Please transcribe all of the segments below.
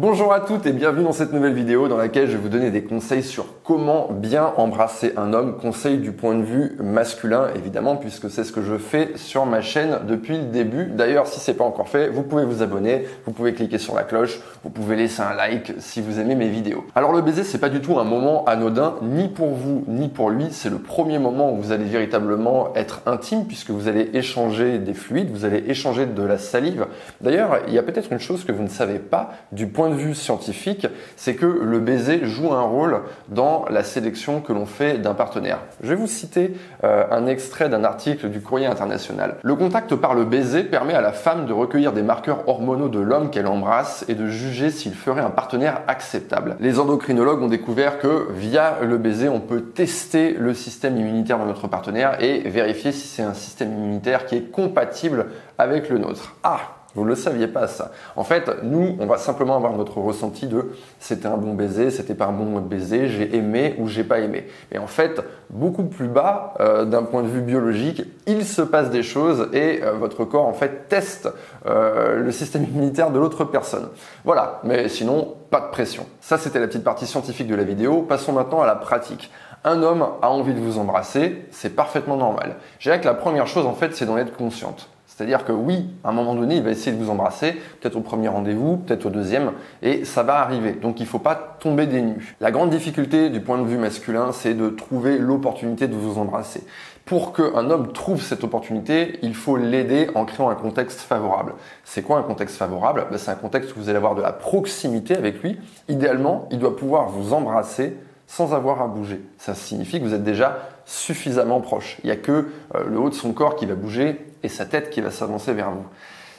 Bonjour à toutes et bienvenue dans cette nouvelle vidéo dans laquelle je vais vous donner des conseils sur comment bien embrasser un homme, conseils du point de vue masculin évidemment puisque c'est ce que je fais sur ma chaîne depuis le début. D'ailleurs si c'est pas encore fait, vous pouvez vous abonner, vous pouvez cliquer sur la cloche, vous pouvez laisser un like si vous aimez mes vidéos. Alors le baiser c'est pas du tout un moment anodin ni pour vous ni pour lui, c'est le premier moment où vous allez véritablement être intime puisque vous allez échanger des fluides, vous allez échanger de la salive. D'ailleurs, il y a peut-être une chose que vous ne savez pas du point de vue scientifique, c'est que le baiser joue un rôle dans la sélection que l'on fait d'un partenaire. Je vais vous citer euh, un extrait d'un article du Courrier international. Le contact par le baiser permet à la femme de recueillir des marqueurs hormonaux de l'homme qu'elle embrasse et de juger s'il ferait un partenaire acceptable. Les endocrinologues ont découvert que via le baiser, on peut tester le système immunitaire de notre partenaire et vérifier si c'est un système immunitaire qui est compatible avec le nôtre. Ah vous ne le saviez pas ça. En fait, nous, on va simplement avoir notre ressenti de c'était un bon baiser, c'était pas un bon baiser, j'ai aimé ou j'ai pas aimé. Et en fait, beaucoup plus bas, euh, d'un point de vue biologique, il se passe des choses et euh, votre corps en fait teste euh, le système immunitaire de l'autre personne. Voilà. Mais sinon, pas de pression. Ça, c'était la petite partie scientifique de la vidéo. Passons maintenant à la pratique. Un homme a envie de vous embrasser, c'est parfaitement normal. Je dirais que la première chose, en fait, c'est d'en être consciente. C'est-à-dire que oui, à un moment donné, il va essayer de vous embrasser, peut-être au premier rendez-vous, peut-être au deuxième, et ça va arriver. Donc il ne faut pas tomber des nues. La grande difficulté du point de vue masculin, c'est de trouver l'opportunité de vous embrasser. Pour qu'un homme trouve cette opportunité, il faut l'aider en créant un contexte favorable. C'est quoi un contexte favorable? Ben, C'est un contexte où vous allez avoir de la proximité avec lui. Idéalement, il doit pouvoir vous embrasser sans avoir à bouger. Ça signifie que vous êtes déjà suffisamment proche. Il n'y a que euh, le haut de son corps qui va bouger et sa tête qui va s'avancer vers vous.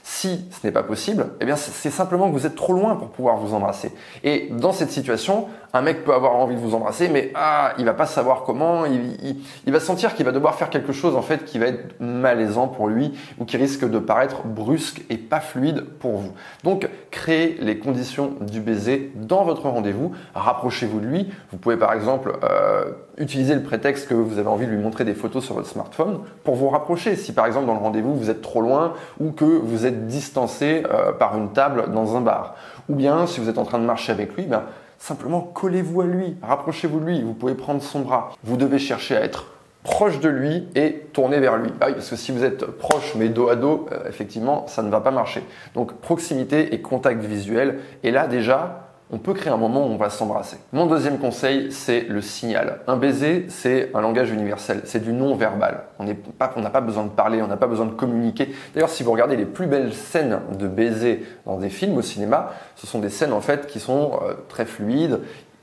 Si ce n'est pas possible, eh bien c'est simplement que vous êtes trop loin pour pouvoir vous embrasser. Et dans cette situation, un mec peut avoir envie de vous embrasser, mais ah, il va pas savoir comment, il, va sentir qu'il va devoir faire quelque chose en fait qui va être malaisant pour lui ou qui risque de paraître brusque et pas fluide pour vous. Donc créez les conditions du baiser dans votre rendez-vous, rapprochez-vous de lui. Vous pouvez par exemple euh, utiliser le prétexte que vous avez envie de lui montrer des photos sur votre smartphone pour vous rapprocher. Si par exemple dans le rendez-vous vous êtes trop loin ou que vous êtes distancé euh, par une table dans un bar, ou bien si vous êtes en train de marcher avec lui, ben, Simplement, collez-vous à lui, rapprochez-vous de lui, vous pouvez prendre son bras. Vous devez chercher à être proche de lui et tourner vers lui. Ah parce que si vous êtes proche mais dos à dos, euh, effectivement, ça ne va pas marcher. Donc proximité et contact visuel. Et là déjà, on peut créer un moment où on va s'embrasser. Mon deuxième conseil, c'est le signal. Un baiser, c'est un langage universel, c'est du non-verbal. On n'a pas, besoin de parler, on n'a pas besoin de communiquer. D'ailleurs, si vous regardez les plus belles scènes de baiser dans des films au cinéma, ce sont des scènes en fait qui sont euh, très fluides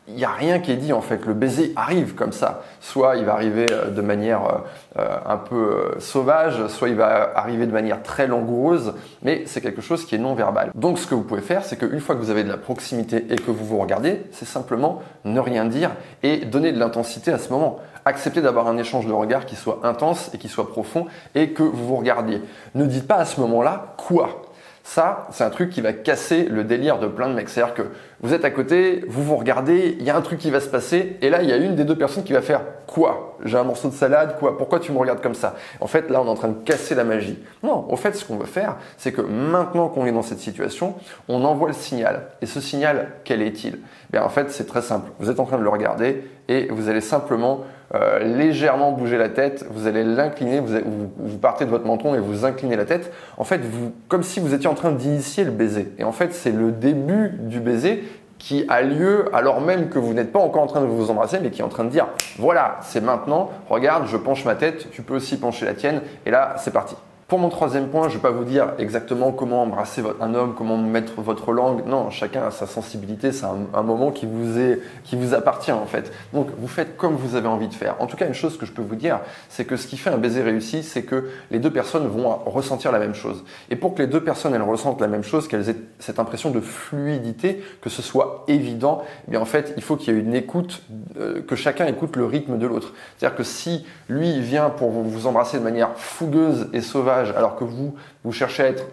il n'y a rien qui est dit en fait. Le baiser arrive comme ça. Soit il va arriver euh, de manière euh, euh, un peu sauvage, soit il va arriver de manière très langoureuse, mais c'est quelque chose qui est non verbal. Donc ce que vous pouvez faire, c'est qu'une fois que vous avez de la proximité et que vous vous regardez, c'est simplement ne rien dire et donner de l'intensité à ce moment. Accepter d'avoir un échange de regards qui soit intense et qui soit profond et que vous vous regardiez. Ne dites pas à ce moment-là quoi? Ça, c'est un truc qui va casser le délire de plein de mecs. C'est-à-dire que vous êtes à côté, vous vous regardez, il y a un truc qui va se passer, et là, il y a une des deux personnes qui va faire quoi? J'ai un morceau de salade, quoi Pourquoi tu me regardes comme ça? En fait, là, on est en train de casser la magie. Non, au fait, ce qu'on veut faire, c'est que maintenant qu'on est dans cette situation, on envoie le signal. Et ce signal, quel est-il? Bien, en fait, c'est très simple. Vous êtes en train de le regarder, et vous allez simplement euh, légèrement bouger la tête, vous allez l'incliner, vous, partez de votre menton et vous inclinez la tête. En fait, comme si vous étiez en train d'initier le baiser. Et en fait, c'est le début du baiser qui a lieu alors même que vous n'êtes pas encore en train de vous embrasser, mais qui est en train de dire, voilà, c'est maintenant, regarde, je penche ma tête, tu peux aussi pencher la tienne, et là, c'est parti. Pour mon troisième point, je ne vais pas vous dire exactement comment embrasser un homme, comment mettre votre langue. Non, chacun a sa sensibilité, c'est un, moment qui vous, est, qui vous appartient en fait. Donc vous faites comme vous avez envie de faire. En tout cas, une chose que je peux vous dire, c'est que ce qui fait un baiser réussi, c'est que les deux personnes vont ressentir la même chose. Et pour que les deux personnes elles ressentent la même chose, qu'elles aient cette impression de fluidité, que ce soit évident, eh bien en fait, il faut qu'il y ait une écoute, euh, que chacun écoute le rythme de l'autre. C'est-à-dire que si lui vient pour vous embrasser de manière fougueuse et sauvage, alors que vous, vous cherchez à être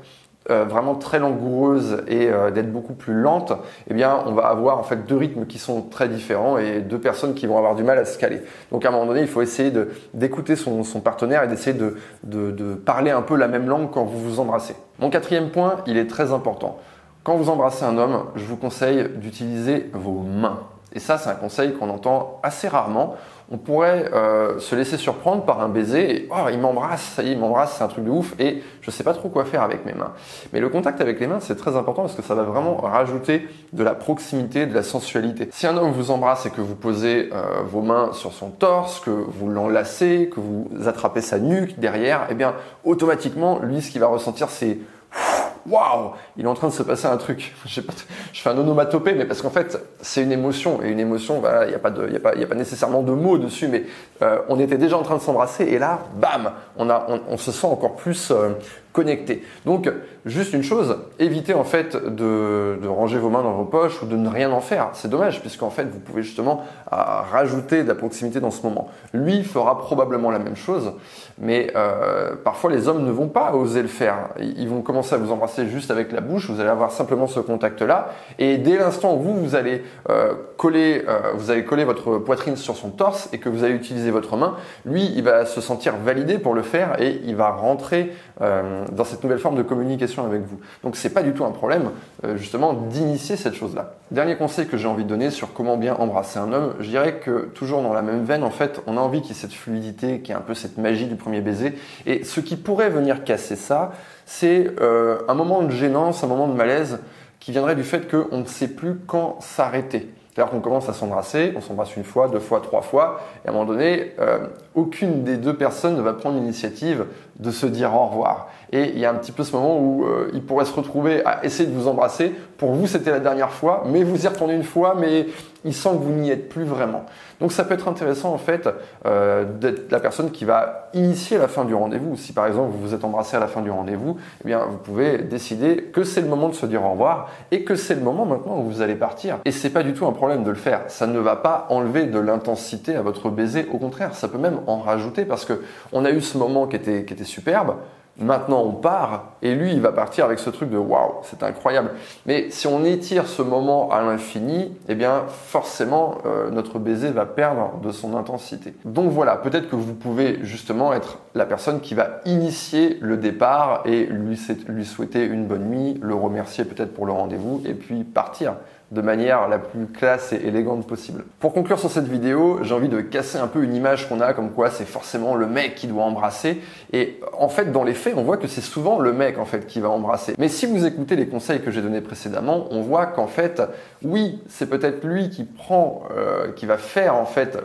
euh, vraiment très langoureuse et euh, d'être beaucoup plus lente, eh bien, on va avoir en fait deux rythmes qui sont très différents et deux personnes qui vont avoir du mal à se caler. Donc, à un moment donné, il faut essayer d'écouter son, partenaire et d'essayer de, de, parler un peu la même langue quand vous vous embrassez. Mon quatrième point, il est très important. Quand vous embrassez un homme, je vous conseille d'utiliser vos mains. Et ça, c'est un conseil qu'on entend assez rarement. On pourrait euh, se laisser surprendre par un baiser et oh, il m'embrasse, ça y est, il m'embrasse, c'est un truc de ouf et je sais pas trop quoi faire avec mes mains. Mais le contact avec les mains, c'est très important parce que ça va vraiment rajouter de la proximité, de la sensualité. Si un homme vous embrasse et que vous posez euh, vos mains sur son torse, que vous l'enlacez, que vous attrapez sa nuque derrière, eh bien, automatiquement, lui, ce qu'il va ressentir, c'est waouh, il est en train de se passer un truc. Je, je fais un onomatopée, mais parce qu'en fait, c'est une émotion. Et une émotion, il n'y a, pas de, y a, pas, y a pas nécessairement de mots dessus, mais euh, on était déjà en train de s'embrasser, et là, bam, on, a, on, se sent encore plus euh, connecté. Donc, juste une chose, évitez en fait de, ranger vos mains dans vos poches ou de ne rien en faire. C'est dommage, puisqu'en fait, vous pouvez justement rajouter de la proximité dans ce moment. Lui fera probablement la même chose, mais euh, parfois les hommes ne vont pas oser le faire. Ils vont commencer à vous embrasser juste avec la bouche, vous allez avoir simplement ce contact-là, et dès l'instant où vous, vous allez euh, coller, euh, vous allez coller votre poitrine sur son torse et que vous allez utiliser votre main, lui, il va se sentir validé pour le faire et il va rentrer euh, dans cette nouvelle forme de communication avec vous. Donc c'est pas du tout un problème euh, justement d'initier cette chose-là. Dernier conseil que j'ai envie de donner sur comment bien embrasser un homme, je dirais que toujours dans la même veine, en fait, on a envie qu'il y ait cette fluidité, qu'il y ait un peu cette magie du premier baiser. Et ce qui pourrait venir casser ça, c'est euh, un moment de gênance, un moment de malaise qui viendrait du fait qu'on ne sait plus quand s'arrêter. C'est-à-dire qu'on commence à s'embrasser, on s'embrasse une fois, deux fois, trois fois, et à un moment donné, euh, aucune des deux personnes ne va prendre l'initiative de se dire au revoir. Et il y a un petit peu ce moment où euh, il pourrait se retrouver à essayer de vous embrasser. Pour vous, c'était la dernière fois, mais vous y retournez une fois, mais il sent que vous n'y êtes plus vraiment. Donc ça peut être intéressant en fait euh, d'être la personne qui va initier la fin du rendez-vous. Si par exemple vous vous êtes embrassé à la fin du rendez-vous, eh bien vous pouvez décider que c'est le moment de se dire au revoir et que c'est le moment maintenant où vous allez partir. Et c'est pas du tout un problème de le faire. Ça ne va pas enlever de l'intensité à votre baiser. Au contraire, ça peut même en rajouter parce que on a eu ce moment qui était, qui était superbe. Maintenant, on part et lui, il va partir avec ce truc de waouh, c'est incroyable. Mais si on étire ce moment à l'infini, eh bien, forcément, euh, notre baiser va perdre de son intensité. Donc voilà, peut-être que vous pouvez justement être la personne qui va initier le départ et lui, lui souhaiter une bonne nuit, le remercier peut-être pour le rendez-vous et puis partir de manière la plus classe et élégante possible. Pour conclure sur cette vidéo, j'ai envie de casser un peu une image qu'on a comme quoi c'est forcément le mec qui doit embrasser et en fait dans les faits on voit que c'est souvent le mec en fait qui va embrasser. Mais si vous écoutez les conseils que j'ai donnés précédemment, on voit qu'en fait oui c'est peut-être lui qui prend, euh, qui va faire en fait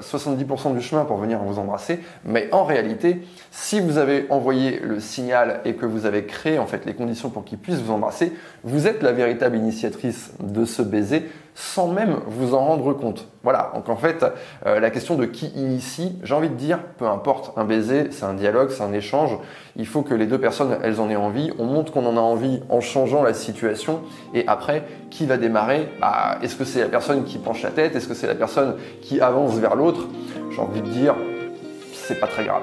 70% euh, du chemin pour venir vous embrasser, mais en réalité si vous avez envoyé le signal et que vous avez créé en fait les conditions pour qu'il puisse vous embrasser, vous êtes la véritable initiatrice de se baiser sans même vous en rendre compte. Voilà, donc en fait, euh, la question de qui initie, j'ai envie de dire, peu importe, un baiser, c'est un dialogue, c'est un échange, il faut que les deux personnes, elles en aient envie, on montre qu'on en a envie en changeant la situation, et après, qui va démarrer? Bah, Est-ce que c'est la personne qui penche la tête? Est-ce que c'est la personne qui avance vers l'autre? J'ai envie de dire, c'est pas très grave.